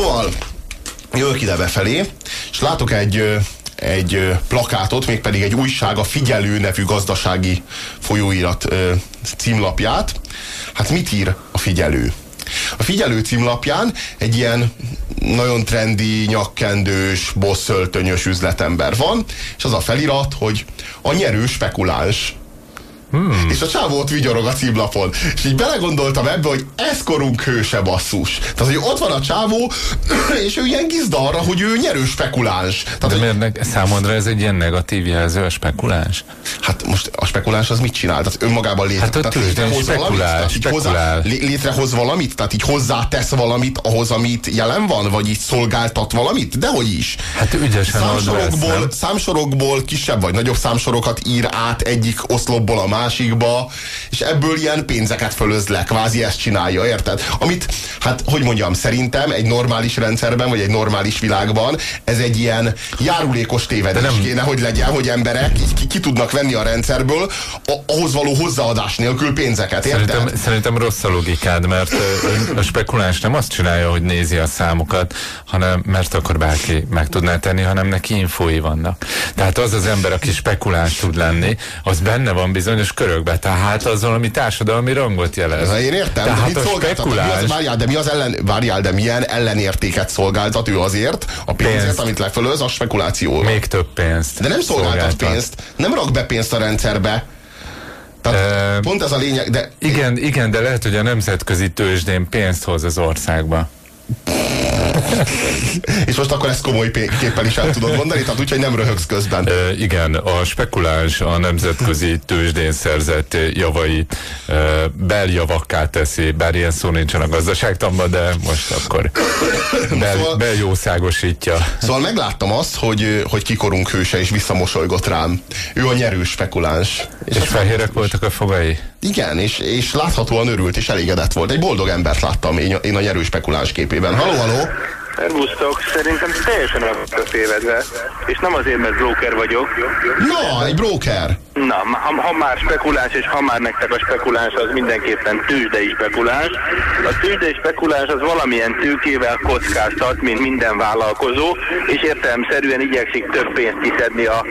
Szóval jövök ide befelé, és látok egy, egy plakátot, mégpedig egy újság, a Figyelő nevű gazdasági folyóirat címlapját. Hát mit ír a Figyelő? A Figyelő címlapján egy ilyen nagyon trendi, nyakkendős, bosszöltönyös üzletember van, és az a felirat, hogy a nyerő spekuláns. Hmm. És a csávó ott vigyorog a címlapon. És így belegondoltam ebbe, hogy ez korunk hőse basszus. Tehát, hogy ott van a csávó, és ő ilyen gizda arra, hogy ő nyerő spekuláns. Tehát, De hogy... miért számodra ez egy ilyen negatív jelző, a spekuláns? Hát most a spekuláns az mit csinál? Tehát önmagában létre, hát tehát létrehoz spekulál, valamit? Tehát hozzá, létrehoz valamit? Tehát így hozzátesz valamit ahhoz, amit jelen van? Vagy így szolgáltat valamit? Dehogy is. Hát ügyesen számsorokból, ezt, számsorokból kisebb vagy nagyobb számsorokat ír át egyik oszlopból a másikba, és ebből ilyen pénzeket fölöz le, kvázi ezt csinálja, érted? Amit, hát hogy mondjam, szerintem egy normális rendszerben, vagy egy normális világban ez egy ilyen járulékos tévedés nem... kéne, hogy legyen, hogy emberek így ki, ki tudnak venni a rendszerből a, ahhoz való hozzáadás nélkül pénzeket, érted? Szerintem, szerintem rossz a logikád, mert a spekuláns nem azt csinálja, hogy nézi a számokat, hanem mert akkor bárki meg tudná tenni, hanem neki infói vannak. Tehát az az ember, aki spekuláns tud lenni, az benne van bizonyos bizonyos körökbe, tehát az valami társadalmi rangot jelent. Na, én értem, tehát de mit szolgáltat? Mi várjál, de mi az ellen, várjál, de milyen ellenértéket szolgáltat ő azért, a pénzért, pénzt. amit lefölöz, a spekuláció. Még több pénzt. De nem szolgáltat, szolgáltat pénzt, nem rak be pénzt a rendszerbe, tehát pont ez a lényeg, de... Igen, igen, de lehet, hogy a nemzetközi tőzsdén pénzt hoz az országba. És most akkor ezt komoly képpel is el tudod mondani, tehát úgyhogy nem röhögsz közben. E, igen, a spekuláns a nemzetközi tőzsdén szerzett javait e, beljavakká teszi, bár ilyen szó nincsen a gazdaságtanban, de most akkor bel, szóval, beljószágosítja. Szóval megláttam azt, hogy, hogy kikorunk hőse és visszamosolygott rám. Ő a nyerő spekuláns. És, és fehérek voltak a fogai? Igen, és, és láthatóan örült és elégedett volt. Egy boldog embert láttam én, én a nyerő spekuláns képében. Haló, haló! Szervusztok, szerintem teljesen a tévedve, és nem azért, mert broker vagyok. Na, egy broker! Na, ha, ha már spekuláns, és ha már nektek a spekuláns, az mindenképpen tőzsdei spekuláns. A tőzsdei spekuláns az valamilyen tőkével kockáztat, mint minden vállalkozó, és értelemszerűen igyekszik több pénzt kiszedni a,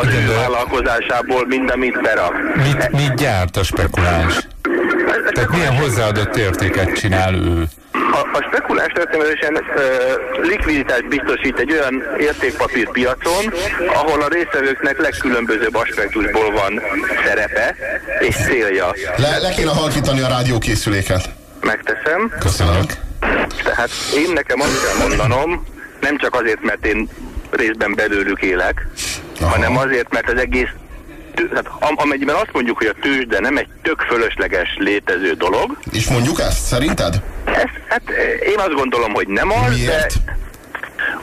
az ő vállalkozásából, mint amit berak. Mit, mit gyárt a spekuláns? Tehát milyen hozzáadott értéket csinál ő? A, a spekulás természetesen uh, likviditást biztosít egy olyan értékpapírpiacon, ahol a résztvevőknek legkülönbözőbb aspektusból van szerepe és célja. Le, le kéne halkítani a rádiókészüléket. Megteszem. Köszönöm. Tehát én nekem azt kell mondanom, nem csak azért, mert én részben belőlük élek, Aha. hanem azért, mert az egész tehát amennyiben azt mondjuk, hogy a tőzsde nem egy tök fölösleges létező dolog. És mondjuk ezt, szerinted? Ez, hát én azt gondolom, hogy nem az, Miért? de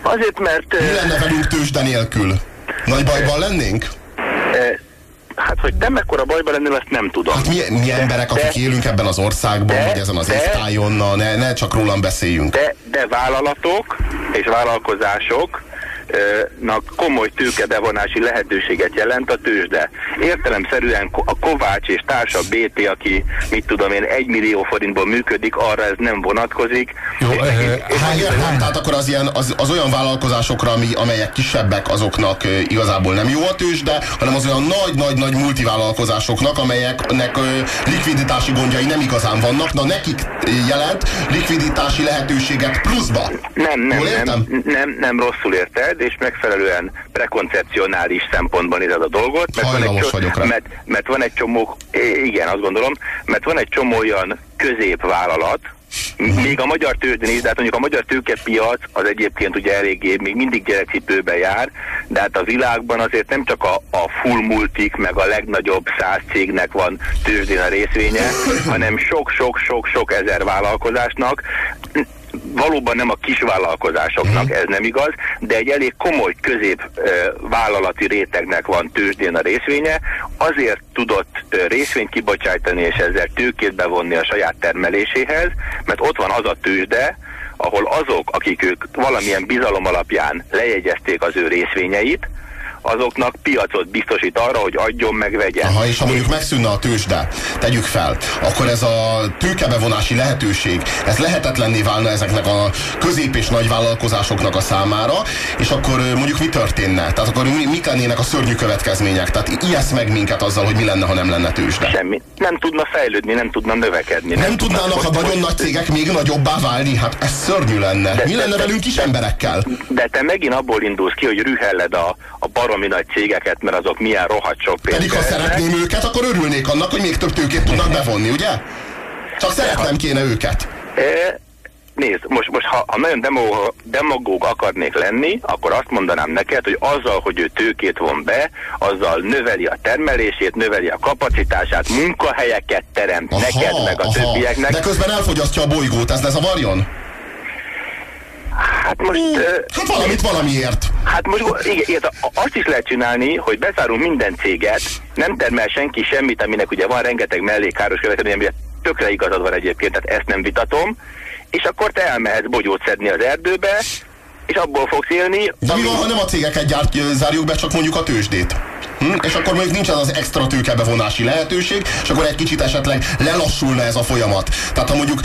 azért, mert... Mi lenne velünk tőzsde nélkül? Nagy bajban lennénk? Hát, hogy te mekkora bajban lennél, azt nem tudom. Hát mi, mi emberek, de, akik élünk ebben az országban, de, vagy ezen az évtájon, ne, ne csak rólam beszéljünk. De, de vállalatok és vállalkozások komoly tőkebevonási lehetőséget jelent a tőzsde. Értelemszerűen a Kovács és társa BT, aki mit tudom én, egy millió forintból működik, arra ez nem vonatkozik. Jó, és, e, és, hát, és, hát, tehát akkor az, ilyen, az, az olyan vállalkozásokra, ami, amelyek kisebbek, azoknak igazából nem jó a tőzsde, hanem az olyan nagy-nagy-nagy multivállalkozásoknak, amelyeknek likviditási gondjai nem igazán vannak, na nekik jelent likviditási lehetőséget pluszba. Nem, nem, nem, nem, nem rosszul érted és megfelelően prekoncepcionális szempontban nézed a dolgot, mert van, egy csomó, mert, mert van egy csomó, igen, azt gondolom, mert van egy csomó olyan középvállalat. Még a magyar tőzsdén is, de hát mondjuk a magyar tőkepiac az egyébként ugye eléggé még mindig gyerekcipőbe jár, de hát a világban azért nem csak a, a full multik, meg a legnagyobb száz cégnek van tőzsdén a részvénye, hanem sok-sok-sok-sok ezer vállalkozásnak valóban nem a kisvállalkozásoknak mhm. ez nem igaz, de egy elég komoly közép vállalati rétegnek van tőzsdén a részvénye, azért tudott részvényt kibocsájtani és ezzel tőkét bevonni a saját termeléséhez, mert ott van az a tőzsde, ahol azok, akik ők valamilyen bizalom alapján lejegyezték az ő részvényeit, azoknak piacot biztosít arra, hogy adjon meg vegyen. Aha, és ha mondjuk megszűnne a tőzsde, tegyük fel, akkor ez a tőkebevonási lehetőség, ez lehetetlenné válna ezeknek a közép- és nagy vállalkozásoknak a számára, és akkor mondjuk mi történne? Tehát akkor mi, mik lennének a szörnyű következmények? Tehát ijesz meg minket azzal, hogy mi lenne, ha nem lenne tőzsde. Semmi. Nem tudna fejlődni, nem tudna növekedni. Nem, nem tudnának a nagyon nagy cégek még nagyobbá válni? Hát ez szörnyű lenne. De, mi lenne de, velünk kis emberekkel? De te megint abból indulsz ki, hogy rühelled a, a baromi nagy cégeket, mert azok milyen rohadt sok pénzt Pedig ha szeretném őket, akkor örülnék annak, hogy még több tőkét tudnak bevonni, ugye? Csak szeretnem kéne őket. Nézd, most, most ha, ha nagyon demagóg, demagóg akarnék lenni, akkor azt mondanám neked, hogy azzal, hogy ő tőkét von be, azzal növeli a termelését, növeli a kapacitását, munkahelyeket teremt aha, neked, meg a aha. többieknek. De közben elfogyasztja a bolygót, ez lesz a varjon? Hát most... Hmm. Hát valamit valamiért. Hát most igen, igen, azt is lehet csinálni, hogy bezárunk minden céget, nem termel senki semmit, aminek ugye van rengeteg mellékáros következmény, amire tökre igazad van egyébként, tehát ezt nem vitatom, és akkor te elmehetsz bogyót szedni az erdőbe, és abból fogsz élni. De mi van, ha nem a cégeket gyárt, zárjuk be, csak mondjuk a tőzsdét? Hm? És akkor mondjuk nincs az extra tőkebevonási lehetőség, és akkor egy kicsit esetleg lelassulna ez a folyamat. Tehát ha mondjuk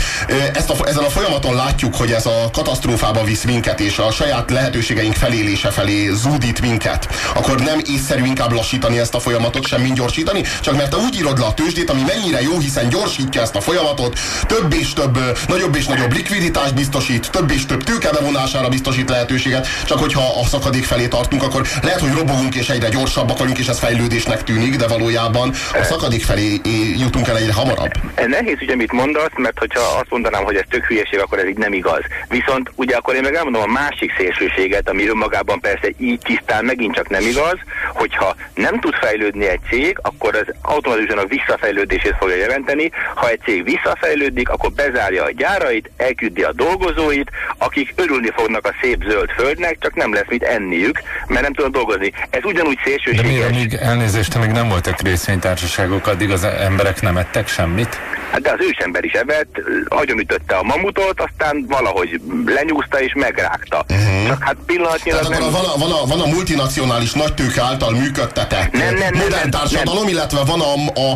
ezt a, ezen a folyamaton látjuk, hogy ez a katasztrófába visz minket, és a saját lehetőségeink felélése felé zúdít minket, akkor nem észszerű inkább lassítani ezt a folyamatot, sem gyorsítani, csak mert te úgy írod le a tőzsdét, ami mennyire jó, hiszen gyorsítja ezt a folyamatot, több és több, nagyobb és nagyobb likviditást biztosít, több és több tőkebevonására biztosít lehetőséget, csak hogyha a szakadék felé tartunk, akkor lehet, hogy robogunk és egyre gyorsabbak vagyunk, és és ez fejlődésnek tűnik, de valójában a szakadék felé jutunk el egyre hamarabb. Nehéz ugye mit mondasz, mert hogyha azt mondanám, hogy ez tök hülyeség, akkor ez így nem igaz. Viszont ugye akkor én meg elmondom a másik szélsőséget, ami önmagában persze így tisztán megint csak nem igaz, hogyha nem tud fejlődni egy cég, akkor ez automatikusan a visszafejlődését fogja jelenteni. Ha egy cég visszafejlődik, akkor bezárja a gyárait, elküldi a dolgozóit, akik örülni fognak a szép zöld földnek, csak nem lesz mit enniük, mert nem tudnak dolgozni. Ez ugyanúgy szélsőséges amíg elnézést, amíg nem voltak részvénytársaságok, addig az emberek nem ettek semmit? Hát de az ősember is evett, ütötte a mamutot, aztán valahogy lenyúzta és megrágta. Uh-huh. Csak hát pillanatnyilag Tehát nem... van, a, van, a, van a multinacionális nagytőke által működtetett nem, nem, nem, modern társadalom, nem, illetve van a, a,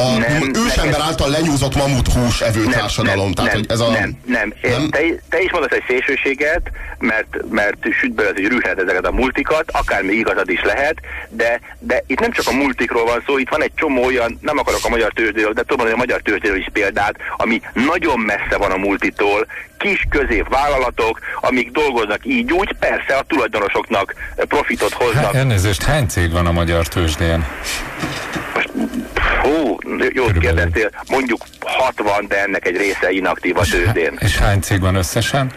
a nem, ősember neked... által lenyúzott mamut hús evő nem, társadalom. Nem, Tehát, nem, hogy ez a... nem, nem. nem? Te, te is mondasz egy szélsőséget, mert, mert sütből az, hogy rühed ezeket a multikat, akár még igazad is lehet, de, de itt nem csak a multikról van szó, itt van egy csomó olyan, nem akarok a magyar tőzsdéről, de tudom, hogy a magyar tőzsdéről is példát, ami nagyon messze van a multitól, kis közép vállalatok, amik dolgoznak így úgy, persze a tulajdonosoknak profitot hoznak. Hát, elnézést, hány cég van a magyar tőzsdén? Most, hú, jó kérdeztél, mondjuk 60, de ennek egy része inaktív a tőzsdén. És hány cég van összesen?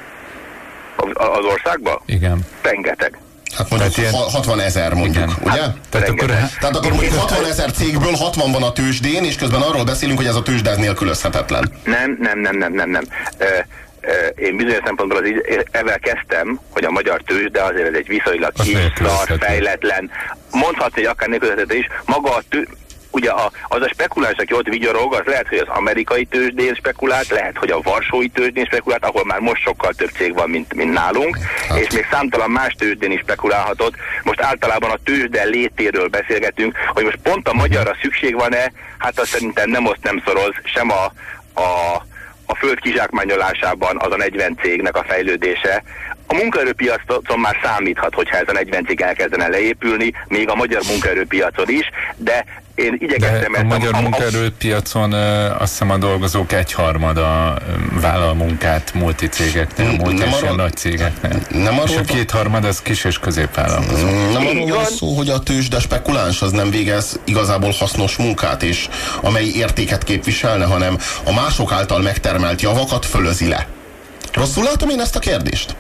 Az országban? Igen. Rengeteg. Hát mondjuk ilyen... 60 ezer mondjuk, igen. ugye? Hát, tehát, akkor, tehát akkor mondjuk 60 ezer cégből 60 van a tőzsdén, és közben arról beszélünk, hogy ez a tőzsde nélkülözhetetlen. Nem, nem, nem, nem, nem, nem. Én bizonyos szempontból az így, ezzel kezdtem, hogy a magyar tőzsde azért ez egy viszonylag kis, fejletlen, mondhatni, hogy akár nélkülözhetetlen is, maga a tő, ugye a, az a spekuláns, aki ott vigyorog, az lehet, hogy az amerikai tőzsdén spekulált, lehet, hogy a varsói tőzsdén spekulált, ahol már most sokkal több cég van, mint, mint nálunk, hát. és még számtalan más tőzsdén is spekulálhatott. Most általában a tőzsde létéről beszélgetünk, hogy most pont a magyarra szükség van-e, hát azt szerintem nem oszt nem szoroz, sem a, a a föld kizsákmányolásában az a 40 cégnek a fejlődése. A munkaerőpiacon már számíthat, hogyha ez a 40 cég elkezdene leépülni, még a magyar munkaerőpiacon is, de én igyekeztem... De a magyar a, munkaerőpiacon azt hiszem a dolgozók egyharmada vállal munkát multicégeknél, multi és arra, nagy cégeknél. Nem és a kétharmad az kis és középvállalkozó. Nem arról van szó, hogy a tőzsde spekuláns az nem végez igazából hasznos munkát, és amely értéket képviselne, hanem a mások által megtermelt javakat fölözi le. Rosszul látom én ezt a kérdést?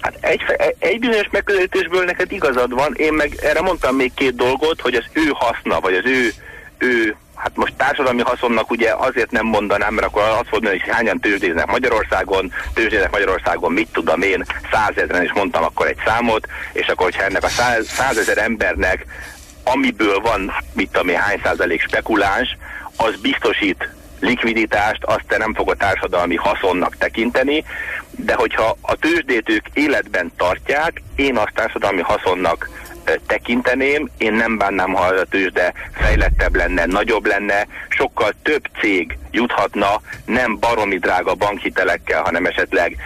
Hát egy, egy bizonyos megközelítésből neked igazad van, én meg erre mondtam még két dolgot, hogy az ő haszna, vagy az ő, ő hát most társadalmi haszonnak ugye azért nem mondanám, mert akkor azt mondani, hogy hányan tőzsdéznek Magyarországon, tőzsdéznek Magyarországon, mit tudom én, százezren, és mondtam akkor egy számot, és akkor, hogyha ennek a száz, százezer embernek, amiből van, mit tudom én, hány százalék spekuláns, az biztosít likviditást, azt te nem fogod társadalmi haszonnak tekinteni, de hogyha a tőzsdét ők életben tartják, én azt társadalmi haszonnak tekinteném, én nem bánnám, ha a tőzsde fejlettebb lenne, nagyobb lenne, sokkal több cég juthatna nem baromi drága bankhitelekkel, hanem esetleg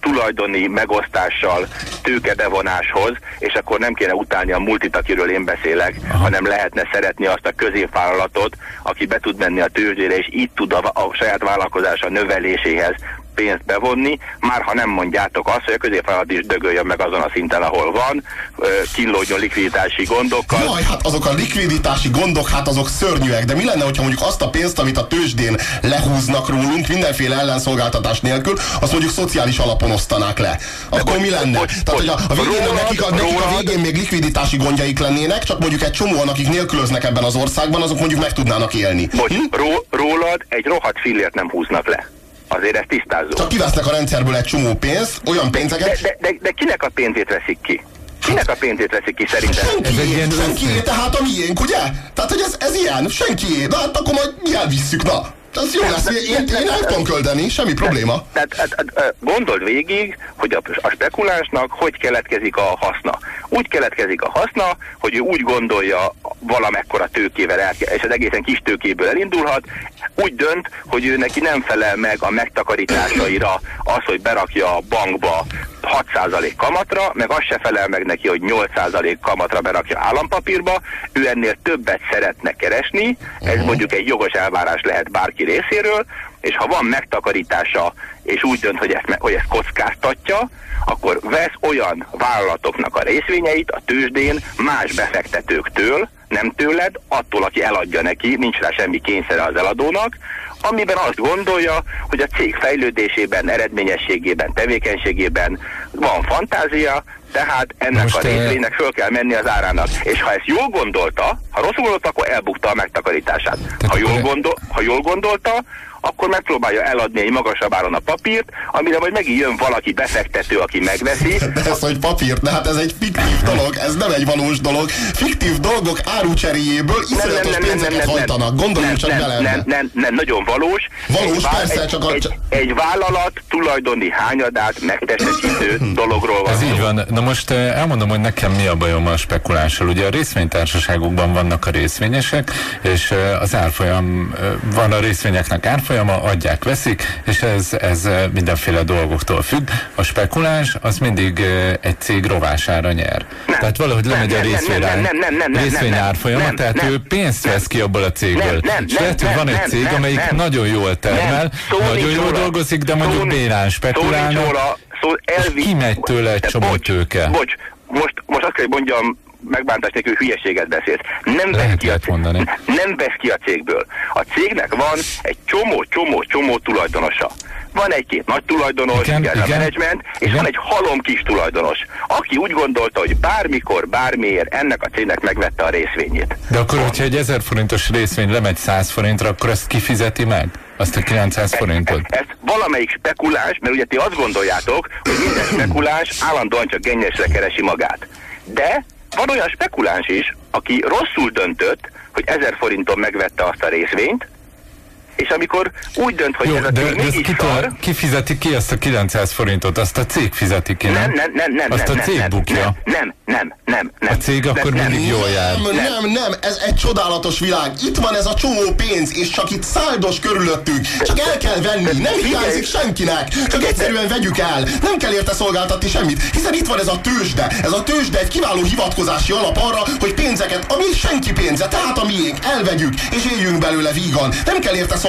tulajdoni megosztással tőkedevonáshoz, és akkor nem kéne utálni a multit, akiről én beszélek, Aha. hanem lehetne szeretni azt a középvállalatot, aki be tud menni a tőzsdére, és így tud a, a saját vállalkozása növeléséhez pénzt bevonni, már ha nem mondjátok azt, hogy a középvállalat is dögöljön meg azon a szinten, ahol van, kínlódjon likviditási gondokkal. Jaj, hát azok a likviditási gondok, hát azok szörnyűek, de mi lenne, hogyha mondjuk azt a pénzt, amit a tőzsdén lehúznak rólunk, mindenféle ellenszolgáltatás nélkül, azt mondjuk szociális alapon osztanák le. Akkor de mi lenne? Bocs, Tehát, hogy a, a végén, rólad, nekik, a, nekik a végén még likviditási gondjaik lennének, csak mondjuk egy csomóan, akik nélkülöznek ebben az országban, azok mondjuk meg tudnának élni. Bocs, hm? rólad egy rohadt fillért nem húznak le. Azért ezt tisztázó. Csak kivesznek a rendszerből egy csomó pénzt, olyan pénzeket... De, de, de, de kinek a pénzét veszik ki? Kinek a pénzét veszik ki szerintem? Senki, senki, tehát a miénk, ugye? Tehát, hogy ez, ez ilyen, senki. Na hát akkor majd mi elvisszük, na. Az jó lesz, én, én el tudom költeni, semmi probléma. Tehát, tehát gondold végig, hogy a, a spekulánsnak hogy keletkezik a haszna. Úgy keletkezik a haszna, hogy ő úgy gondolja valamekkora tőkével, el, és az egészen kis tőkéből elindulhat, úgy dönt, hogy ő neki nem felel meg a megtakarításaira az, hogy berakja a bankba 6% kamatra, meg az se felel meg neki, hogy 8% kamatra berakja állampapírba, ő ennél többet szeretne keresni, ez uh-huh. mondjuk egy jogos elvárás lehet bárki részéről, és ha van megtakarítása, és úgy dönt, hogy ezt, hogy ezt kockáztatja, akkor vesz olyan vállalatoknak a részvényeit a tőzsdén más befektetőktől, nem tőled, attól, aki eladja neki, nincs rá semmi kényszere az eladónak, amiben azt gondolja, hogy a cég fejlődésében, eredményességében, tevékenységében van fantázia, tehát ennek Most a részvénynek föl kell menni az árának. És ha ezt jól gondolta, ha rosszul gondolta, akkor elbukta a megtakarítását. Ha jól, gondol, ha jól gondolta, akkor megpróbálja eladni egy magasabb áron a papírt, amire majd megint jön valaki befektető, aki megveszi. De ez, hogy papírt, de hát ez egy fiktív dolog, ez nem egy valós dolog. Fiktív dolgok árucseréjéből iszonyatos pénzeket hajtanak. Gondoljunk csak nem, bele. Nem, nem, nem, nagyon valós. Valós, egy, persze, egy, csak a... Egy, egy vállalat tulajdoni hányadát megtestesítő dologról van. Ez így van. Na most eh, elmondom, hogy nekem mi a bajom a spekulással. Ugye a részvénytársaságokban vannak a részvényesek, és eh, az árfolyam, eh, van a részvényeknek árfolyam, árfolyama, adják, veszik, és ez, ez eh, mindenféle dolgoktól függ. A spekuláns az mindig eh, egy cég rovására nyer. Nem, tehát valahogy lemegy a részvény árfolyama, tehát ő pénzt vesz ki abból a cégből. És lehet, hogy van egy cég, amelyik nagyon jól termel, nagyon jól dolgozik, de mondjuk bérán spekulálnak, és kimegy tőle egy csomó tőke. Bocs, most, most azt kell, hogy mondjam megbántás nélkül hülyeséget beszélsz. Nem vesz, ki a, mondani. nem vesz ki a cégből. A cégnek van egy csomó, csomó, csomó tulajdonosa. Van egy-két nagy tulajdonos, igen, igen, a menedzsment, és igen. van egy halom kis tulajdonos, aki úgy gondolta, hogy bármikor, bármiért ennek a cégnek megvette a részvényét. De akkor, hogyha egy 1000 forintos részvény lemegy 100 forintra, akkor ezt kifizeti meg? Azt a 900 forintot? Ezt, ezt valamelyik spekulás, mert ugye ti azt gondoljátok, hogy minden spekulás állandóan csak gennyesre keresi magát. De van olyan spekuláns is, aki rosszul döntött, hogy 1000 forinton megvette azt a részvényt, és amikor úgy dönt, hogy Jó, ez a cég de, mégis ki, szar... Ki fizeti ki ezt a 900 forintot? Azt a cég fizeti ki, nem? Nem, nem, nem, nem. Azt nem, a cég nem, bukja? Nem, nem, nem, nem. A cég nem, akkor nem, mindig nem, jól jár. Nem, nem, nem, ez egy csodálatos világ. Itt van ez a csomó pénz, és csak itt száldos körülöttünk. Csak el kell venni, nem hiányzik senkinek. Csak egyszerűen vegyük el. Nem kell érte szolgáltatni semmit, hiszen itt van ez a tőzsde. Ez a tőzsde egy kiváló hivatkozási alap arra, hogy pénzeket, ami senki pénze, tehát a miénk, elvegyük, és éljünk belőle vígan. Nem kell érte szolgáltatni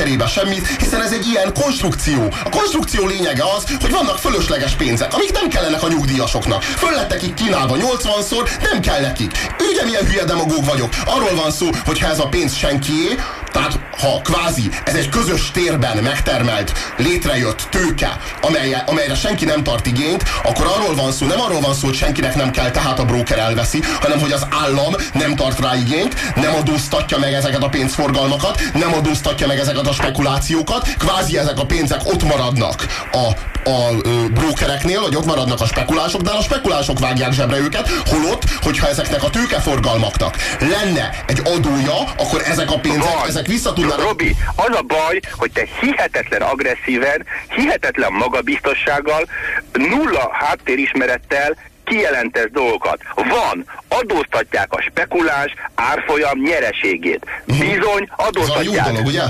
cserébe semmit, hiszen ez egy ilyen konstrukció. A konstrukció lényege az, hogy vannak fölösleges pénzek, amik nem kellenek a nyugdíjasoknak. Föl lettek itt kínálva 80-szor, nem kell nekik. Ugye milyen hülye demagóg vagyok. Arról van szó, hogy ha ez a pénz senkié, tehát ha kvázi ez egy közös térben megtermelt, létrejött tőke, amelyre, amelyre senki nem tart igényt, akkor arról van szó, nem arról van szó, hogy senkinek nem kell, tehát a broker elveszi, hanem hogy az állam nem tart rá igényt, nem adóztatja meg ezeket a pénzforgalmakat, nem adóztatja meg ezeket a spekulációkat, kvázi ezek a pénzek ott maradnak a, a ö, brokereknél, vagy ott maradnak a spekulásoknál, a spekulások vágják zsebre őket, holott, hogyha ezeknek a tőkeforgalmaknak lenne egy adója, akkor ezek a pénzek, ezek ezek vissza tudnának... Robi, az a baj, hogy te hihetetlen agresszíven, hihetetlen magabiztossággal, nulla háttérismerettel kijelentesz dolgokat. Van, adóztatják a spekuláns árfolyam nyereségét. Mhm. Bizony, adóztatják. Ez a jó dolog, ugye?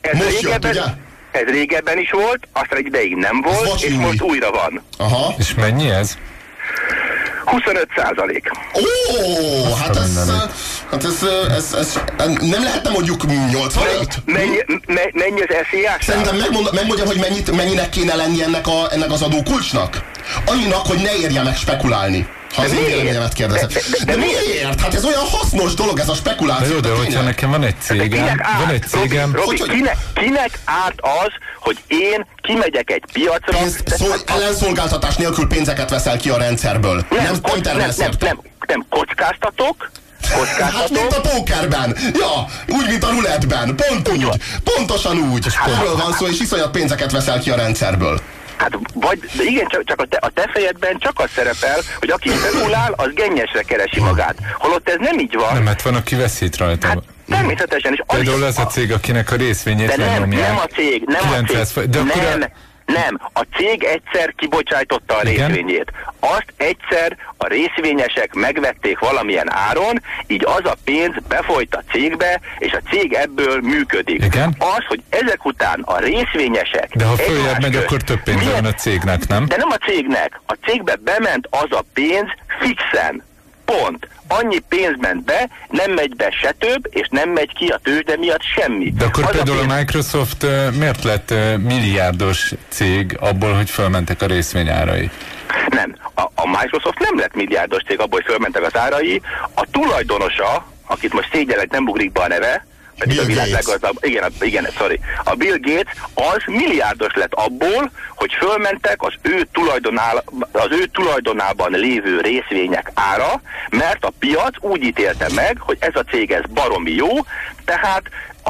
Ez most régebben, jött, ugye? Ez régebben is volt, aztán egy ideig nem volt, és most újra van. Aha. És mennyi ez? 25 százalék. Ó, hát ez, hát ez, ez, ez, nem lehetne mondjuk 85? Mennyi, mennyi, mennyi az SZIA? Szerintem megmond, megmondjam, hogy mennyit, mennyinek kéne lenni ennek, a, ennek az adókulcsnak. Annyinak, hogy ne érje meg spekulálni. Ha az én véleményemet kérdezed. De, de, de, de miért? Hát ez olyan hasznos dolog ez a spekuláció. Jó, de hogyha nekem van egy cégem, van egy cégem... Robi, Robi, kinek, kinek árt az, hogy én kimegyek egy piacra... Pénz, szó, ellenszolgáltatás nélkül pénzeket veszel ki a rendszerből. Nem, nem, nem, nem, nem, nem, nem kockáztatok, Hát, mint a pókerben. Ja, úgy, mint a rulettben. Pont úgy. Pontosan úgy. Hát, Erről van szó, és iszonyat pénzeket veszel ki a rendszerből. Hát vagy, de igen, csak, csak a, te, a te fejedben csak az szerepel, hogy aki spekulál, az gennyesre keresi magát. Holott ez nem így van. Nem, mert van, aki veszít rajta. Hát, természetesen. És Például az a cég, akinek a részvényét de nem, nem a cég, nem a cég. De nem, a... Nem, a cég egyszer kibocsájtotta a Igen? részvényét. Azt egyszer a részvényesek megvették valamilyen áron, így az a pénz befolyt a cégbe, és a cég ebből működik. Igen? Az, hogy ezek után a részvényesek... De ha följebb megy, akkor több pénz van a cégnek, nem? De nem a cégnek. A cégbe bement az a pénz fixen. Pont annyi pénz ment be, nem megy be se több, és nem megy ki a tőzsde miatt semmi. De akkor Az például a, pénz... a Microsoft uh, miért lett uh, milliárdos cég abból, hogy fölmentek a részvényárai? Nem, a, a Microsoft nem lett milliárdos cég abból, hogy fölmentek az árai. A tulajdonosa, akit most szégyelek, nem ugrik be a neve, Bill a világ leggazdabb, igen, a, igen, sorry. A Bill Gates az milliárdos lett abból, hogy fölmentek az ő, tulajdonál, az ő tulajdonában lévő részvények ára, mert a piac úgy ítélte meg, hogy ez a cég ez baromi jó, tehát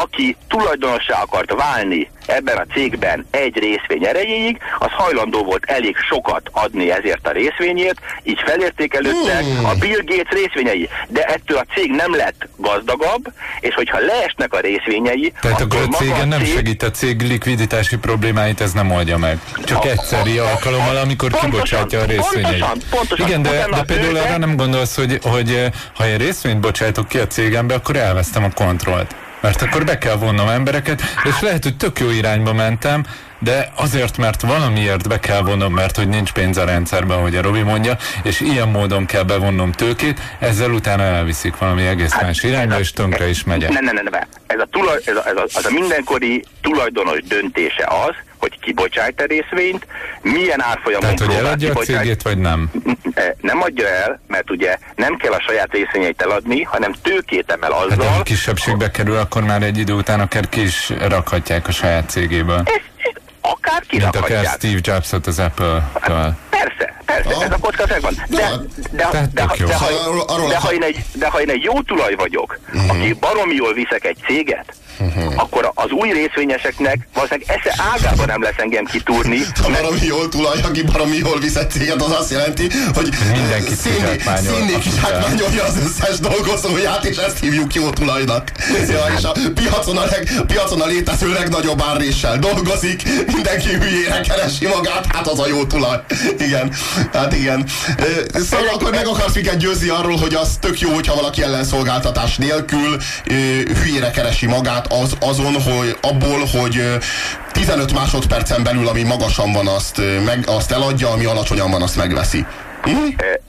aki tulajdonossá akart válni ebben a cégben egy részvény erejéig, az hajlandó volt elég sokat adni ezért a részvényért, így felértékelődtek hmm. a Bill Gates részvényei. De ettől a cég nem lett gazdagabb, és hogyha leesnek a részvényei... Tehát akkor, akkor a cégen nem cég... segít a cég likviditási problémáit, ez nem oldja meg. Csak a, egyszeri a, alkalommal, amikor pontosan, kibocsátja a részvényeit. Pontosan, pontosan. Igen, de, de például arra nem gondolsz, hogy, hogy eh, ha én részvényt bocsájtok ki a cégembe, akkor elvesztem a kontrollt. Mert akkor be kell vonnom embereket, és lehet, hogy tök jó irányba mentem, de azért, mert valamiért be kell vonnom, mert hogy nincs pénz a rendszerben, ahogy a Robi mondja, és ilyen módon kell bevonnom tőkét, ezzel utána elviszik valami egész hát, más irányba, és tönkre is megyek. Nem, nem, nem, nem. Ez a, tulaj, ez a, ez a, az a mindenkori tulajdonos döntése az, hogy kibocsájt a részvényt, milyen árfolyamon Tehát, hogy eladja a cégét, vagy nem? Nem adja el, mert ugye nem kell a saját részvényeit eladni, hanem tőkét emel azzal. Hát, ha kisebségbe kerül, akkor már egy idő után akár ki is rakhatják a saját cégéből. Ez, akár kirakhatják. Mint akár Steve Jobsot az Apple-től. Persze, persze, ah. ez a kocka megvan. De, de, de, de, de, ha, de, ha én egy, de ha én egy jó tulaj vagyok, uh mhm. -huh. aki baromi jól viszek egy céget. Akkor az új részvényeseknek valószínűleg esze ágában nem lesz engem kitúrni. Ha mert... baromi jól tulaj, aki baromi jól viszett céget, az azt jelenti, hogy mindenki színné kizsákmányolja az összes dolgozóját, és ezt hívjuk jó tulajnak. Ja, és a piacon a, leg, piacon a létező legnagyobb árréssel dolgozik, mindenki hülyére keresi magát, hát az a jó tulaj. Igen, hát igen. Szóval akkor meg akarsz minket győzni arról, hogy az tök jó, hogyha valaki ellenszolgáltatás nélkül hülyére keresi magát, az, azon, hogy abból, hogy 15 másodpercen belül, ami magasan van, azt, meg, azt eladja, ami alacsonyan van, azt megveszi. Hm?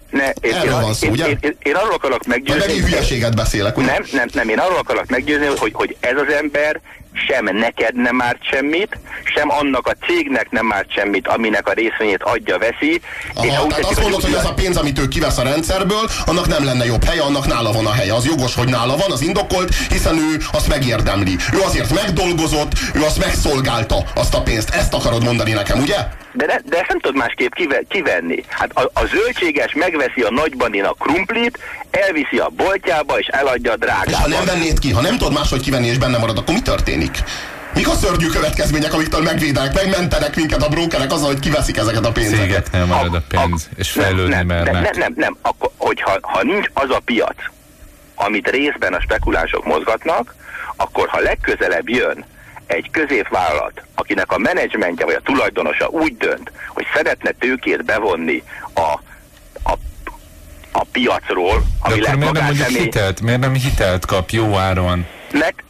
Ne, én, Erről én, van szó, én, ugye? Én, én, én arról akarok meggyőzni... Megint hülyeséget beszélek, ugye? Nem, nem, nem, én arról akarok meggyőzni, hogy, hogy ez az ember sem neked nem árt semmit, sem annak a cégnek nem árt semmit, aminek a részvényét adja, veszi. Aha, és tehát azt mondod, hogy az a pénz, amit ő kivesz a rendszerből, annak nem lenne jobb helye, annak nála van a helye. Az jogos, hogy nála van, az indokolt, hiszen ő azt megérdemli. Ő azért megdolgozott, ő azt megszolgálta, azt a pénzt. Ezt akarod mondani nekem, ugye? De, ne, de ezt nem tudod másképp kive, kivenni. Hát a, a zöldséges megveszi a nagybanin a krumplit, elviszi a boltjába és eladja a drágába. És ha nem vennéd ki, ha nem tudod máshogy kivenni és benne marad, akkor mi történik? Mik a szörnyű következmények, amiktől megvédenek, megmentenek minket a brókerek azzal, hogy kiveszik ezeket a pénzeket? Cégeknél marad a pénz, a, és fejlődni nem, nem, nem, nem, nem, nem, akkor, hogyha ha nincs az a piac, amit részben a spekulánsok mozgatnak, akkor ha legközelebb jön egy középvállalat, akinek a menedzsmentje vagy a tulajdonosa úgy dönt, hogy szeretne tőkét bevonni a, a, piacról, ami De akkor miért nem mondjuk hitelt? Miért nem hitelt kap jó áron? Meg,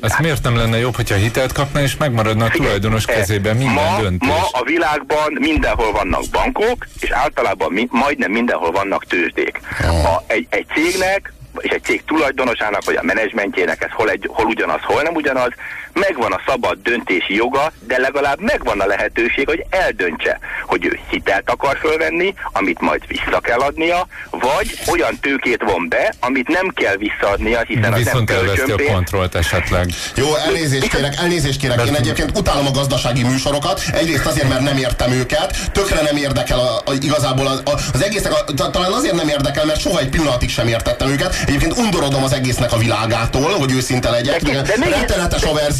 az hát, miért nem lenne jobb, hogyha hitelt kapna, és megmaradna a tulajdonos eh, kezében minden ma, döntés? Ma a világban mindenhol vannak bankok, és általában mi, majdnem mindenhol vannak tőzsdék. Oh. A, egy, egy cégnek és egy cég tulajdonosának, vagy a menedzsmentjének ez hol, egy, hol ugyanaz, hol nem ugyanaz, megvan a szabad döntési joga, de legalább megvan a lehetőség, hogy eldöntse, hogy ő hitelt akar fölvenni, amit majd vissza kell adnia, vagy olyan tőkét von be, amit nem kell visszaadnia, hiszen Viszont az nem a kontrollt esetleg. Jó, elnézést kérek, elnézést kérek. Én egyébként utálom a gazdasági műsorokat, egyrészt azért, mert nem értem őket, tökre nem érdekel a, a, igazából az, a, az egésznek, a, talán azért nem érdekel, mert soha egy pillanatig sem értettem őket. Egyébként undorodom az egésznek a világától, hogy őszinte legyek. De, de, de rettenetes a verzió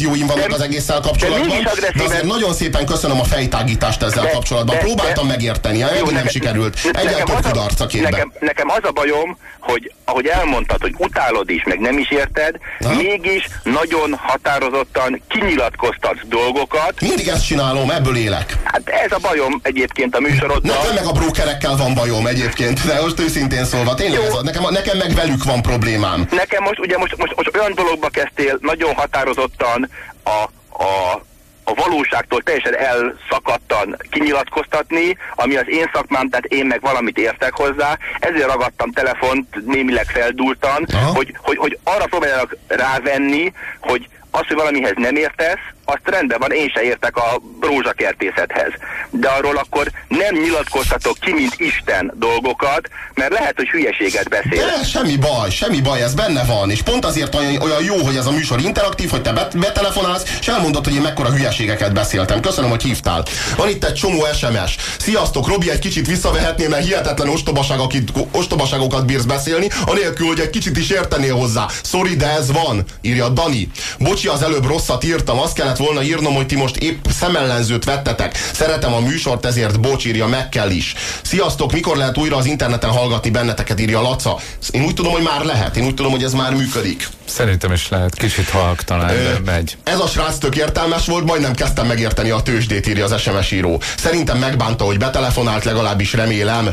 verzióim vannak de, az egésszel kapcsolatban. De, azért nagyon szépen köszönöm a fejtágítást ezzel de, kapcsolatban. De, Próbáltam de, megérteni, jó, nekem, nem sikerült. Egyáltalán több kudarc a nekem, nekem az a bajom, hogy ahogy elmondtad, hogy utálod is, meg nem is érted, ha? mégis nagyon határozottan kinyilatkoztatsz dolgokat. Mindig ezt csinálom, ebből élek. Hát ez a bajom egyébként a műsoroddal. Nekem meg a brókerekkel van bajom egyébként, de most őszintén szólva, tényleg ez a, nekem, nekem meg velük van problémám. Nekem most, ugye most, most, most olyan dologba kezdtél nagyon határozottan a, a a valóságtól teljesen elszakadtan kinyilatkoztatni, ami az én szakmám, tehát én meg valamit értek hozzá, ezért ragadtam telefont, némileg feldúltan, hogy, hogy, hogy arra próbáljanak rávenni, hogy az, hogy valamihez nem értesz, azt rendben van, én se értek a rózsakertészethez. De arról akkor nem nyilatkoztatok ki, mint Isten dolgokat, mert lehet, hogy hülyeséget beszél. De semmi baj, semmi baj, ez benne van. És pont azért olyan, olyan jó, hogy ez a műsor interaktív, hogy te betelefonálsz, és elmondod, hogy én mekkora hülyeségeket beszéltem. Köszönöm, hogy hívtál. Van itt egy csomó SMS. Sziasztok, Robi, egy kicsit visszavehetnél, mert hihetetlen ostobaság, akit, ostobaságokat bírsz beszélni, anélkül, hogy egy kicsit is értenél hozzá. Sorry, de ez van, írja Dani. Bocsi, az előbb rosszat írtam, azt kellett volna írnom, hogy ti most épp szemellenzőt vettetek. Szeretem a műsort, ezért bocs, írja meg kell is. Sziasztok, mikor lehet újra az interneten hallgatni benneteket, írja Laca. Én úgy tudom, hogy már lehet. Én úgy tudom, hogy ez már működik. Szerintem is lehet. Kicsit halk talán, de megy. Ez a srác tök értelmes volt, majdnem kezdtem megérteni a tőzsdét, írja az SMS író. Szerintem megbánta, hogy betelefonált, legalábbis remélem.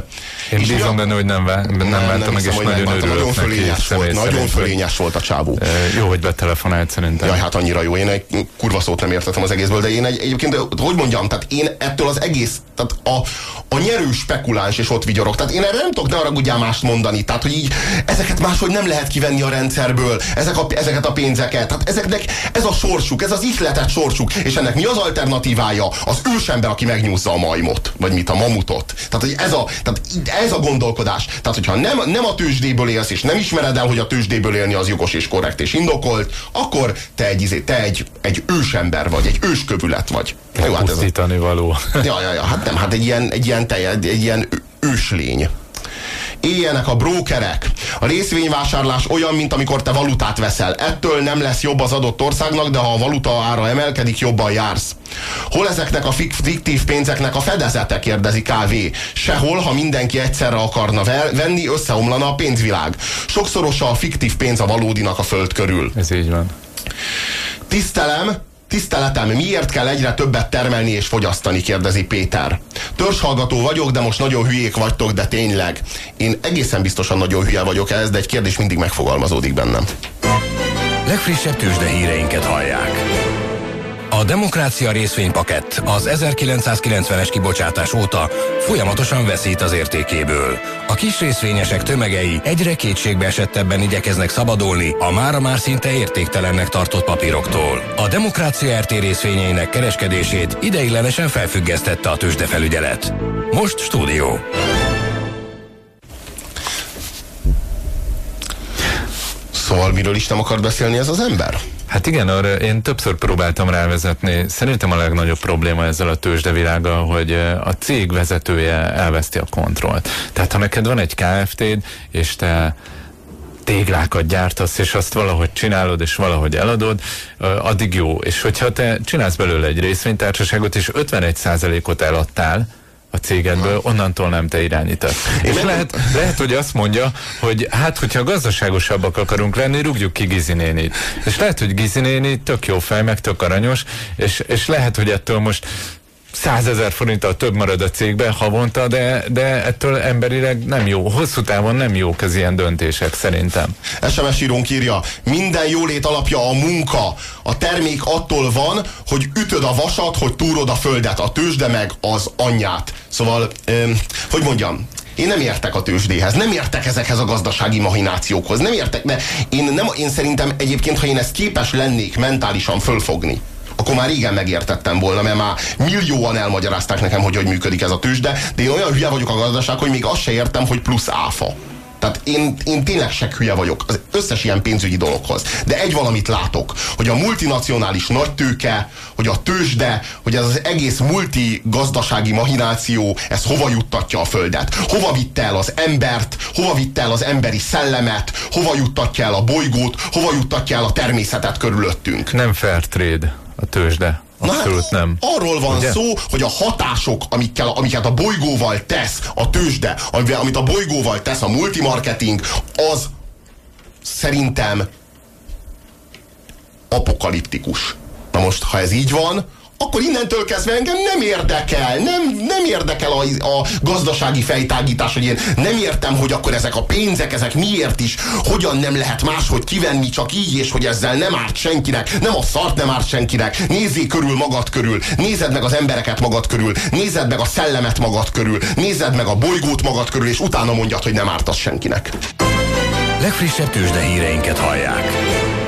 Én és bízom benne, hogy nem, nem, nem, nem bánta meg, és nagyon örülök Nagyon fölényes volt, nagyon fölényes volt a csávó. Jó, hogy betelefonált szerintem. Jaj, hát annyira jó. Én egy kurva szót nem értettem az egészből, de én egy, egyébként, hogy mondjam, tehát én ettől az egész, tehát a, a nyerő spekuláns és ott vigyorok. Tehát én erre nem tudok, ne haragudjál mást mondani. Tehát, hogy így ezeket máshogy nem lehet kivenni a rendszerből, ezek a, ezeket a pénzeket. Tehát ezeknek ez a sorsuk, ez az ihletet sorsuk. És ennek mi az alternatívája? Az ősember, aki megnyúzza a majmot, vagy mit, a mamutot. Tehát, hogy ez a, tehát ez a gondolkodás. Tehát, hogyha nem, nem a tőzsdéből élsz, és nem ismered el, hogy a tőzsdéből élni az jogos és korrekt és indokolt, akkor te egy, izé, te egy, egy ősember vagy, egy őskövület vagy. Jó, hát ez a... való. Ja, ja, ja, hát nem, hát egy ilyen, egy ilyen, tej, egy ilyen őslény éljenek a brókerek. A részvényvásárlás olyan, mint amikor te valutát veszel. Ettől nem lesz jobb az adott országnak, de ha a valuta ára emelkedik, jobban jársz. Hol ezeknek a fiktív pénzeknek a fedezete, kérdezi KV. Sehol, ha mindenki egyszerre akarna venni, összeomlana a pénzvilág. Sokszorosa a fiktív pénz a valódinak a föld körül. Ez így van. Tisztelem, Tiszteletem, miért kell egyre többet termelni és fogyasztani, kérdezi Péter. Törzshallgató vagyok, de most nagyon hülyék vagytok, de tényleg. Én egészen biztosan nagyon hülye vagyok ez, de egy kérdés mindig megfogalmazódik bennem. Legfrissebb tőzsde híreinket hallják. A Demokrácia részvénypakett az 1990-es kibocsátás óta folyamatosan veszít az értékéből. A kis részvényesek tömegei egyre kétségbe esettebben igyekeznek szabadulni a mára már szinte értéktelennek tartott papíroktól. A Demokrácia RT részvényeinek kereskedését ideiglenesen felfüggesztette a tőzsdefelügyelet. Most stúdió. Szóval miről is nem akar beszélni ez az ember? Hát igen, arra én többször próbáltam rávezetni. Szerintem a legnagyobb probléma ezzel a tőzsdevilággal, hogy a cég vezetője elveszti a kontrollt. Tehát ha neked van egy KFT-d, és te téglákat gyártasz, és azt valahogy csinálod, és valahogy eladod, addig jó. És hogyha te csinálsz belőle egy részvénytársaságot, és 51%-ot eladtál, a cégedből, onnantól nem te irányítasz. És lehet, lehet, hogy azt mondja, hogy hát, hogyha gazdaságosabbak akarunk lenni, rúgjuk ki Gizinénit. És lehet, hogy Gizinéni tök jó fej, meg tök aranyos, és, és lehet, hogy ettől most százezer forinttal több marad a cégben havonta, de, de ettől emberileg nem jó. Hosszú távon nem jók az ilyen döntések szerintem. SMS írónk írja, minden jólét alapja a munka. A termék attól van, hogy ütöd a vasat, hogy túrod a földet, a tőzsde meg az anyját. Szóval, öm, hogy mondjam, én nem értek a tőzsdéhez, nem értek ezekhez a gazdasági mahinációkhoz, nem értek, mert én, nem, én szerintem egyébként, ha én ezt képes lennék mentálisan fölfogni, akkor már régen megértettem volna, mert már millióan elmagyarázták nekem, hogy hogy működik ez a tőzsde, de én olyan hülye vagyok a gazdaság, hogy még azt se értem, hogy plusz áfa. Tehát én, én tényleg se hülye vagyok az összes ilyen pénzügyi dologhoz. De egy valamit látok, hogy a multinacionális nagytőke, hogy a tőzsde, hogy ez az egész multi gazdasági mahináció, ez hova juttatja a földet? Hova vitte el az embert? Hova vitte el az emberi szellemet? Hova juttatja el a bolygót? Hova juttatja el a természetet körülöttünk? Nem fair trade a tőzsde. Abszolút hát, nem. Arról van Ugye? szó, hogy a hatások, amikkel, amiket a bolygóval tesz a tőzsde, amit a bolygóval tesz a multimarketing, az szerintem apokaliptikus. Na most, ha ez így van, akkor innentől kezdve engem nem érdekel, nem, nem érdekel a, a gazdasági fejtágítás, hogy én nem értem, hogy akkor ezek a pénzek, ezek miért is, hogyan nem lehet máshogy kivenni, csak így, és hogy ezzel nem árt senkinek, nem a szart nem árt senkinek, nézzé körül magad körül, nézed meg az embereket magad körül, nézed meg a szellemet magad körül, nézed meg a bolygót magad körül, és utána mondjad, hogy nem ártasz senkinek. Legfrissebb tőzsde híreinket hallják.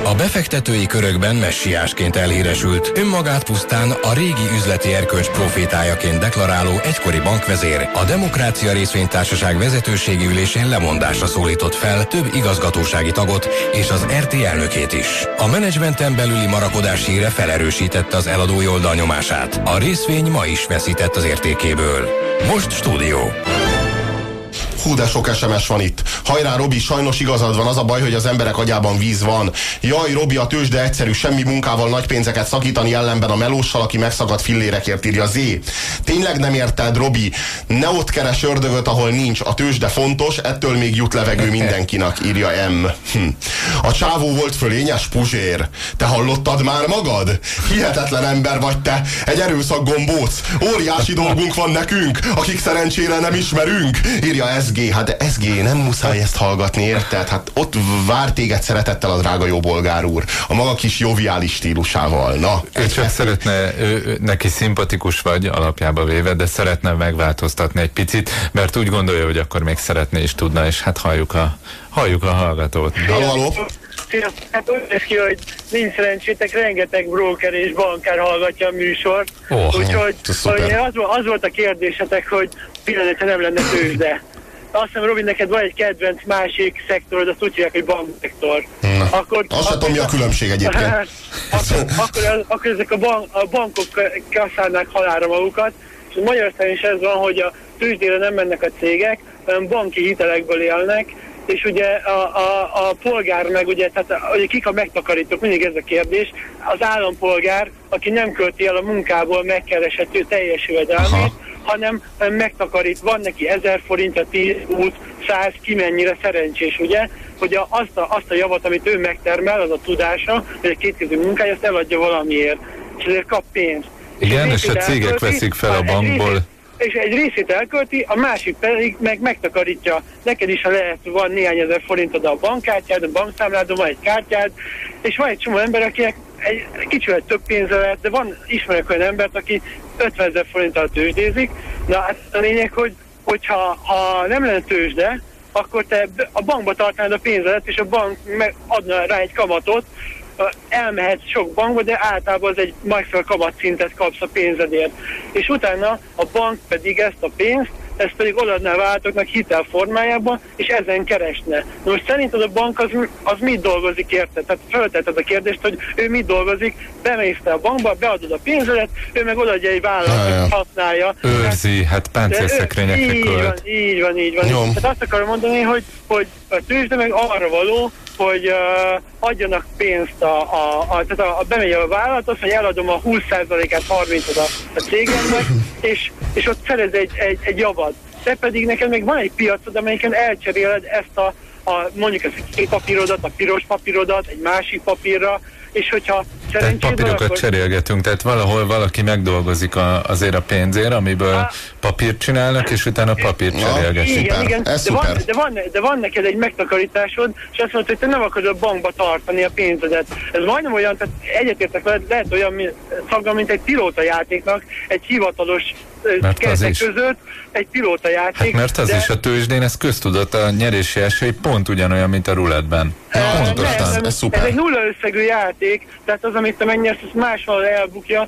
A befektetői körökben messiásként elhíresült, önmagát pusztán a régi üzleti erkölcs profétájaként deklaráló egykori bankvezér a Demokrácia Részvénytársaság vezetőségi ülésén lemondásra szólított fel több igazgatósági tagot és az RT elnökét is. A menedzsmenten belüli marakodás híre felerősítette az eladói oldal nyomását. A részvény ma is veszített az értékéből. Most stúdió. Hú, de sok SMS van itt. Hajrá, Robi, sajnos igazad van, az a baj, hogy az emberek agyában víz van. Jaj, Robi, a tőzsde egyszerű, semmi munkával nagy pénzeket szakítani ellenben a melóssal, aki megszakadt fillérekért írja Z. Tényleg nem érted, Robi? Ne ott keres ördögöt, ahol nincs. A tőzsde fontos, ettől még jut levegő mindenkinek, írja M. Hm. A csávó volt fölényes puzsér. Te hallottad már magad? Hihetetlen ember vagy te. Egy erőszak gombóc. Óriási dolgunk van nekünk, akik szerencsére nem ismerünk, írja ez SG, hát de SG, nem muszáj ezt hallgatni, érted? Hát ott vár téged szeretettel a drága jó bolgár úr, a maga kis joviális stílusával. Na, ő csak ezt... szeretne, ő, neki szimpatikus vagy alapjába véve, de szeretne megváltoztatni egy picit, mert úgy gondolja, hogy akkor még szeretné is tudna, és hát halljuk a, halljuk a hallgatót. Halló, halló. Hát úgy néz ki, hogy nincs szerencsétek, rengeteg broker és bankár hallgatja a műsort. Oh, Úgyhogy az, az volt a kérdésetek, hogy pillanatra nem lenne tőzsde azt hiszem, Robin, neked van egy kedvenc másik szektorod, azt úgy hívják, hogy bankszektor. Na, akkor, azt sem tudom, mi a különbség egyébként. akkor, akkor, akkor ezek a, bank, a bankok kasszálnák halára magukat, és Magyarországon is ez van, hogy a tőzsdére nem mennek a cégek, hanem banki hitelekből élnek, és ugye a, a, a polgár meg ugye, tehát ugye kik a megtakarítók, mindig ez a kérdés, az állampolgár, aki nem költi el a munkából megkereshető teljes jövedelmét, hanem megtakarít, van neki 1000 forint, a 10, 20, 100, ki mennyire szerencsés, ugye, hogy a, azt, a, azt a javat, amit ő megtermel, az a tudása, vagy a kétkezű munkája, azt eladja valamiért, és ezért kap pénzt. Igen, és, és a cégek veszik fel a bankból. És egy részét elkölti, a másik pedig meg megtakarítja. Neked is, ha lehet, van néhány ezer forintod a bankkártyád, a bankszámládon van egy kártyád, és van egy csomó ember, akinek egy, kicsivel több pénze lehet, de van, ismerek olyan embert, aki 50 ezer forinttal tőzsdézik. Na hát a lényeg, hogy hogyha ha nem lenne tőzsde, akkor te a bankba tartanád a pénzedet, és a bank adna rá egy kamatot, elmehetsz sok bankba, de általában az egy megfelelő kamatszintet kapsz a pénzedért. És utána a bank pedig ezt a pénzt ezt pedig odaadná váltoknak hitel formájában, és ezen keresne. Na most szerinted a bank az, az mit dolgozik érte? Tehát feltetted a kérdést, hogy ő mit dolgozik, bemész a bankba, beadod a pénzedet, ő meg odaadja egy vállalat, használja. Őrzi, hát páncélszekrényekre Így van, így van, így van. Tehát azt akarom mondani, hogy, hogy a tőzsde meg arra való, hogy uh, adjanak pénzt a, a, a, tehát a, a bemegy a vállalat, azt mondja, eladom a 20%-át, 30 a, a cégemnek, és, és ott szerez egy, egy, egy javat. Te pedig neked még van egy piacod, amelyiken elcseréled ezt a, a mondjuk ezt a papírodat, a piros papírodat egy másik papírra, és hogyha tehát papírokat akkor... cserélgetünk, tehát valahol valaki megdolgozik a, azért a pénzért, amiből a... papírt csinálnak, és utána papírt cserélgetünk. Igen, igen, de van, de, van, de van neked egy megtakarításod, és azt mondod, hogy te nem akarod a bankba tartani a pénzedet. Ez majdnem olyan, tehát egyetértek veled, lehet olyan szagga, mint egy pilóta játéknak, egy hivatalos mert az is. között egy pilóta játék. Hát mert az de... is a tőzsdén, ez köztudott, a nyerési esély pont ugyanolyan, mint a ruletben. Ja, pontosan, ez, ez, szuper. Ez egy nulla összegű játék, tehát az, amit te megnyersz, az máshol elbukja,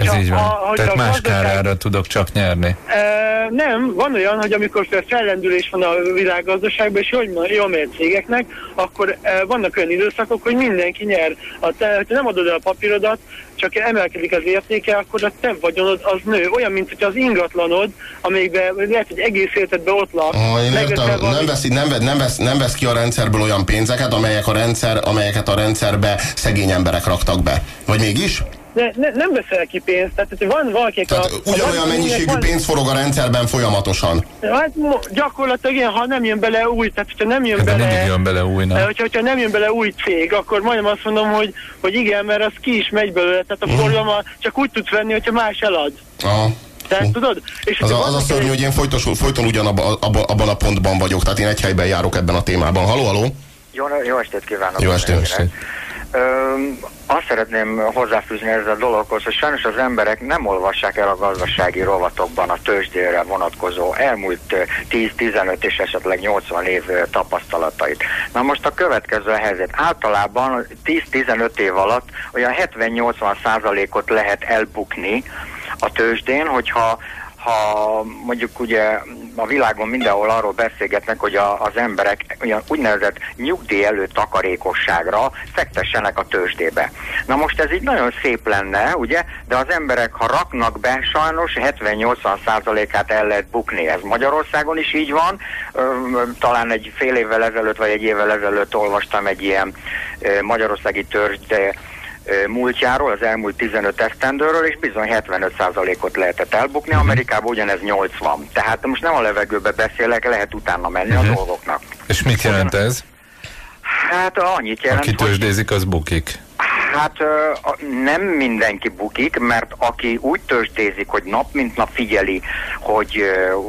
ez így van. A, Tehát más gazdaság... kárára tudok csak nyerni. E, nem, van olyan, hogy amikor fellendülés van a világgazdaságban, és jól, jól mér cégeknek, akkor e, vannak olyan időszakok, hogy mindenki nyer. Ha te, te nem adod el a papírodat, csak emelkedik az értéke, akkor a te vagyonod az nő. Olyan, mint hogy az ingatlanod, amelyikben lehet, hogy egész életedben ott lak. Ah, én értem, nem, vesz, nem, nem, vesz, nem vesz ki a rendszerből olyan pénzeket, amelyek a rendszer, amelyeket a rendszerbe szegény emberek raktak be. Vagy mégis? Ne, ne, nem veszel ki pénzt. Tehát, hogy van valaki tehát a, ugyanolyan mennyiségű van, pénz forog a rendszerben folyamatosan. Hát gyakorlatilag ilyen, ha nem jön bele új, tehát hogyha nem jön hát bele... Mindig jön bele új, nem? Hogyha, hogyha nem jön bele új cég, akkor majdnem azt mondom, hogy, hogy igen, mert az ki is megy belőle. Tehát a mhm. forgalma csak úgy tudsz venni, hogyha más elad. Aha. Tehát, tudod? És az, a, az a szörnyű, hogy én folytos, folyton ugyanabban abban a pontban vagyok, tehát én egy helyben járok ebben a témában. Haló, haló? Jó, jó estét kívánok! Jó estét! Estét. Ö, azt szeretném hozzáfűzni ez a dologhoz, hogy sajnos az emberek nem olvassák el a gazdasági rovatokban a tőzsdére vonatkozó elmúlt 10-15 és esetleg 80 év tapasztalatait. Na most a következő helyzet. Általában 10-15 év alatt olyan 70-80 százalékot lehet elbukni a tőzsdén, hogyha ha mondjuk ugye a világon mindenhol arról beszélgetnek, hogy a, az emberek olyan úgynevezett nyugdíj előtt takarékosságra fektessenek a tőzsdébe. Na most ez így nagyon szép lenne, ugye, de az emberek, ha raknak be, sajnos 70-80 százalékát el lehet bukni. Ez Magyarországon is így van. Talán egy fél évvel ezelőtt, vagy egy évvel ezelőtt olvastam egy ilyen magyarországi tőzsde múltjáról, az elmúlt 15 esztendőről, és bizony 75%-ot lehetett elbukni, uh-huh. Amerikában ugyanez 80. Tehát most nem a levegőbe beszélek, lehet utána menni uh-huh. a mhm. dolgoknak. És mit jelent ez? Hát annyit jelent, Aki tőzsdézik, az bukik. Hát nem mindenki bukik, mert aki úgy tőzsdézik, hogy nap mint nap figyeli, hogy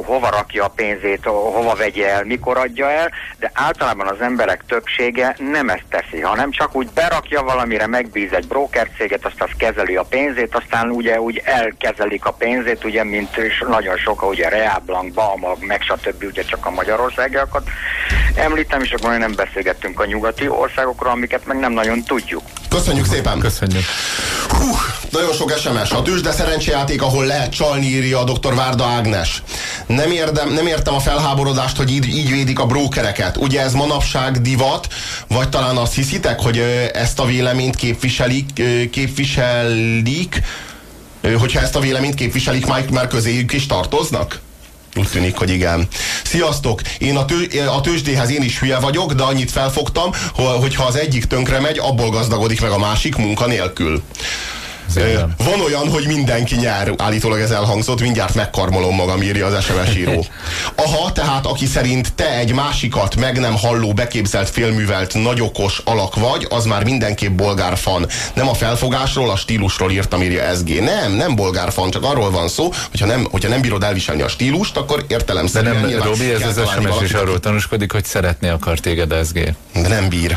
hova rakja a pénzét, hova vegye el, mikor adja el, de általában az emberek többsége nem ezt teszi, hanem csak úgy berakja valamire, megbíz egy broker céget, azt az kezeli a pénzét, aztán ugye úgy elkezelik a pénzét, ugye, mint és nagyon sok, ugye Real Blanc, Balmag, meg stb. ugye csak a magyarországiakat említem, és akkor nem beszélgettünk a nyugati országokról, amiket meg nem nagyon tudjuk. Köszönjük szépen! Köszönjük! Hú, nagyon sok SMS. A tűzde szerencsejáték, ahol lehet csalni, írja a dr. Várda Ágnes. Nem, érdem, nem értem a felháborodást, hogy így, így védik a brókereket. Ugye ez manapság divat, vagy talán azt hiszitek, hogy ezt a véleményt képviselik, képviselik hogyha ezt a véleményt képviselik, már közéjük is tartoznak? Úgy tűnik, hogy igen. Sziasztok! Én a, tő, a tőzsdéhez én is hülye vagyok, de annyit felfogtam, hogy ha az egyik tönkre megy, abból gazdagodik meg a másik munka Van olyan, hogy mindenki nyer, állítólag ez elhangzott, mindjárt megkarmolom magam, írja az SMS író. Aha, tehát aki szerint te egy másikat meg nem halló, beképzelt, félművelt, nagyokos alak vagy, az már mindenképp bolgár fan. Nem a felfogásról, a stílusról írtam, írja SG. Nem, nem bolgár fan, csak arról van szó, hogyha nem, hogyha nem bírod elviselni a stílust, akkor értelemszerűen De nem, Robi, ez az SMS is arról tanúskodik, hogy szeretné akar téged SG. De nem bír.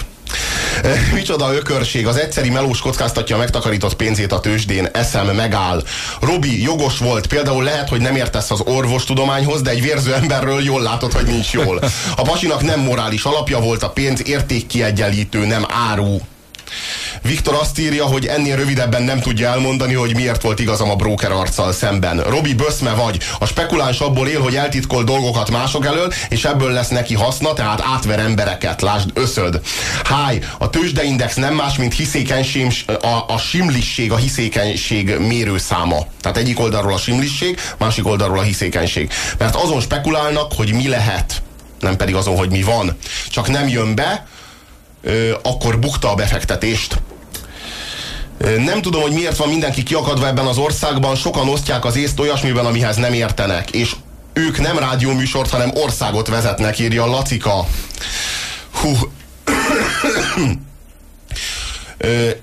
Micsoda ökörség, az egyszeri melós kockáztatja a megtakarított pénzét a tőzsdén, eszem megáll. Robi, jogos volt, például lehet, hogy nem értesz az orvostudományhoz, de egy vérző emberről jól látod, hogy nincs jól. A pasinak nem morális alapja volt, a pénz értékkiegyenlítő, nem áru. Viktor azt írja, hogy ennél rövidebben nem tudja elmondani, hogy miért volt igazam a broker arccal szemben. Robi Böszme vagy. A spekuláns abból él, hogy eltitkol dolgokat mások elől, és ebből lesz neki haszna, tehát átver embereket. Lásd, összöd. Háj, a tőzsdeindex nem más, mint hiszékenység, a, a simlisség, a hiszékenység mérőszáma. Tehát egyik oldalról a simlisség, másik oldalról a hiszékenység. Mert azon spekulálnak, hogy mi lehet, nem pedig azon, hogy mi van. Csak nem jön be, akkor bukta a befektetést. Nem tudom, hogy miért van mindenki kiakadva ebben az országban, sokan osztják az észt olyasmiben, amihez nem értenek, és ők nem rádióműsort, hanem országot vezetnek, írja Lacika. Hú.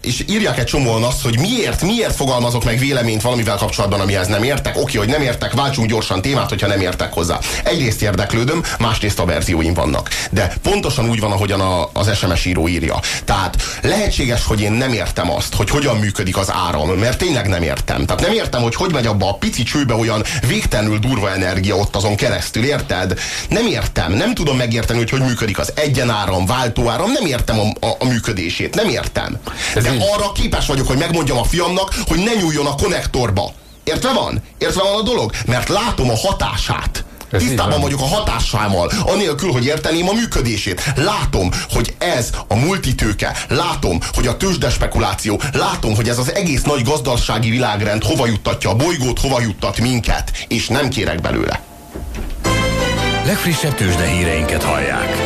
És írják egy csomóan azt, hogy miért, miért fogalmazok meg véleményt valamivel kapcsolatban, amihez nem értek. Oké, hogy nem értek, váltsunk gyorsan témát, hogyha nem értek hozzá. Egyrészt érdeklődöm, másrészt a verzióim vannak. De pontosan úgy van, ahogyan a, az SMS író írja. Tehát lehetséges, hogy én nem értem azt, hogy hogyan működik az áram, mert tényleg nem értem. Tehát nem értem, hogy hogy megy abba a pici csőbe olyan végtelenül durva energia ott azon keresztül, érted? Nem értem, nem tudom megérteni, hogy hogy működik az egyenáram, váltóáram, nem értem a, a, a működését, nem értem. Ez De így... arra képes vagyok, hogy megmondjam a fiamnak, hogy ne nyúljon a konnektorba. Értve van? Értve van a dolog? Mert látom a hatását. Ez Tisztában vagyok a hatásával, anélkül, hogy érteném a működését. Látom, hogy ez a multitőke, látom, hogy a tőzsdespekuláció, látom, hogy ez az egész nagy gazdasági világrend hova juttatja a bolygót, hova juttat minket, és nem kérek belőle. Legfrissebb tőzsdehíreinket hallják.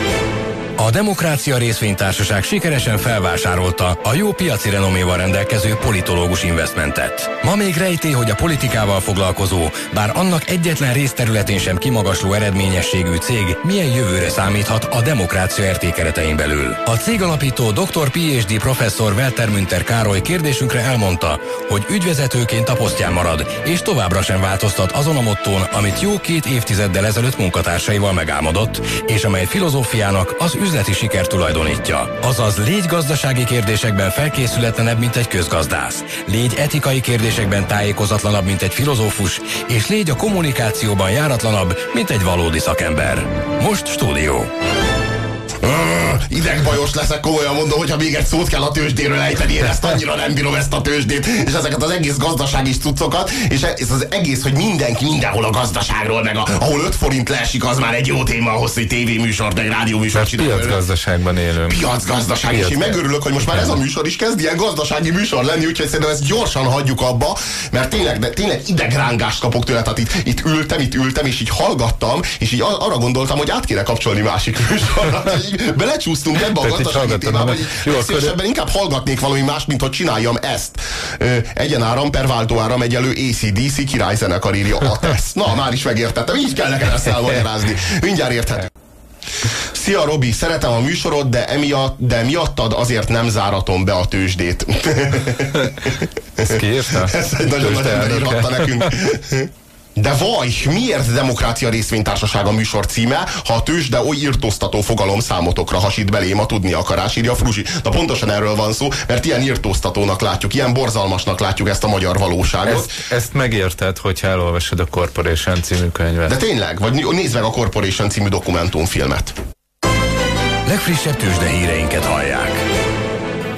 A Demokrácia Részvénytársaság sikeresen felvásárolta a jó piaci renoméval rendelkező politológus investmentet. Ma még rejté, hogy a politikával foglalkozó, bár annak egyetlen részterületén sem kimagasló eredményességű cég milyen jövőre számíthat a demokrácia értékeretein belül. A cég alapító Dr. PhD professzor Welter Münter Károly kérdésünkre elmondta, hogy ügyvezetőként a posztján marad, és továbbra sem változtat azon a mottón, amit jó két évtizeddel ezelőtt munkatársaival megálmodott, és amely filozófiának az üzleti siker tulajdonítja. Azaz légy gazdasági kérdésekben felkészületlenebb, mint egy közgazdász. Légy etikai kérdésekben tájékozatlanabb, mint egy filozófus, és légy a kommunikációban járatlanabb, mint egy valódi szakember. Most stúdió idegbajos leszek, komolyan mondom, hogyha még egy szót kell a tőzsdéről ejteni, én ezt annyira nem bírom ezt a tőzsdét, és ezeket az egész gazdasági cuccokat, és ez az egész, hogy mindenki mindenhol a gazdaságról, meg a, ahol 5 forint leesik, az már egy jó téma ahhoz, hogy tévéműsor, meg rádióműsor csinálni. Piacgazdaságban élünk. Piacgazdaság, Piac. és én megörülök, hogy most már ez a műsor is kezd ilyen gazdasági műsor lenni, úgyhogy szerintem ezt gyorsan hagyjuk abba, mert tényleg, de tényleg idegrángást kapok tőle, tehát itt, itt ültem, itt ültem, és így hallgattam, és így arra gondoltam, hogy át kéne kapcsolni másik műsorra. belecsúsztunk ebbe a gazdasági témába, hogy szívesebben inkább hallgatnék valami más, mint hogy csináljam ezt. Egyenáram per váltóáram egyelő ACDC királyzenekar írja a tesz. Na, már is megértettem, így kell nekem ezt elmagyarázni. Mindjárt érthető. Szia Robi, szeretem a műsorod, de, emiatt, de miattad azért nem záratom be a tőzsdét. Ezt kiírta? Ezt egy nagyon nagy ember nekünk. De vaj, miért Demokrácia Részvénytársaság a műsor címe, ha a tőzsde oly írtóztató fogalom számotokra hasít belém a tudni akarás, írja Fruzsi. Na pontosan erről van szó, mert ilyen írtóztatónak látjuk, ilyen borzalmasnak látjuk ezt a magyar valóságot. Ezt, ezt megérted, hogyha elolvasod a Corporation című könyvet. De tényleg, vagy nézd meg a Corporation című dokumentumfilmet. Legfrissebb tőzsde híreinket hallják.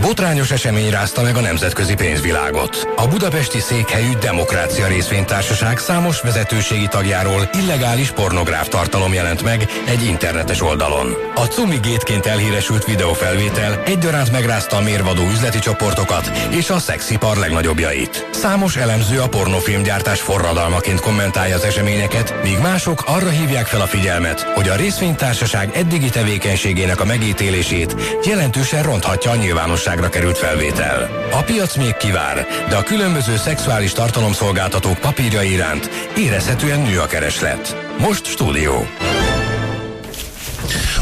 Botrányos esemény rázta meg a nemzetközi pénzvilágot. A budapesti székhelyű Demokrácia Részvénytársaság számos vezetőségi tagjáról illegális pornográf tartalom jelent meg egy internetes oldalon. A Cumi gétként elhíresült videófelvétel egyaránt megrázta a mérvadó üzleti csoportokat és a szexipar legnagyobbjait. Számos elemző a pornofilmgyártás forradalmaként kommentálja az eseményeket, míg mások arra hívják fel a figyelmet, hogy a részvénytársaság eddigi tevékenységének a megítélését jelentősen ronthatja a nyilvánosság nyilvánosságra került felvétel. A piac még kivár, de a különböző szexuális tartalomszolgáltatók papírja iránt érezhetően nő a kereslet. Most stúdió.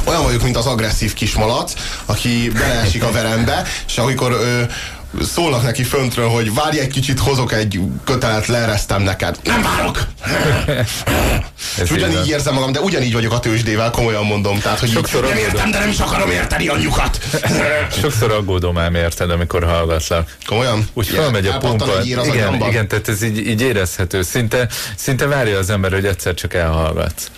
Olyan vagyok, mint az agresszív kismalac, aki beleesik a verembe, és amikor ö, szólnak neki föntről, hogy várj egy kicsit, hozok egy kötelet, leeresztem neked. Nem várok! és ugyanígy érzem magam, de ugyanígy vagyok a tőzsdével, komolyan mondom. Tehát, hogy Sokszor nem értem, de nem is akarom érteni anyukat. Sokszor aggódom ám érted, amikor hallgatlak. Komolyan? Úgy felmegy a pumpa. Igen, igen, tehát ez így, így érezhető. Szinte, szinte várja az ember, hogy egyszer csak elhallgatsz.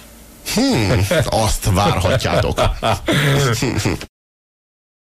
Hmm, azt várhatjátok.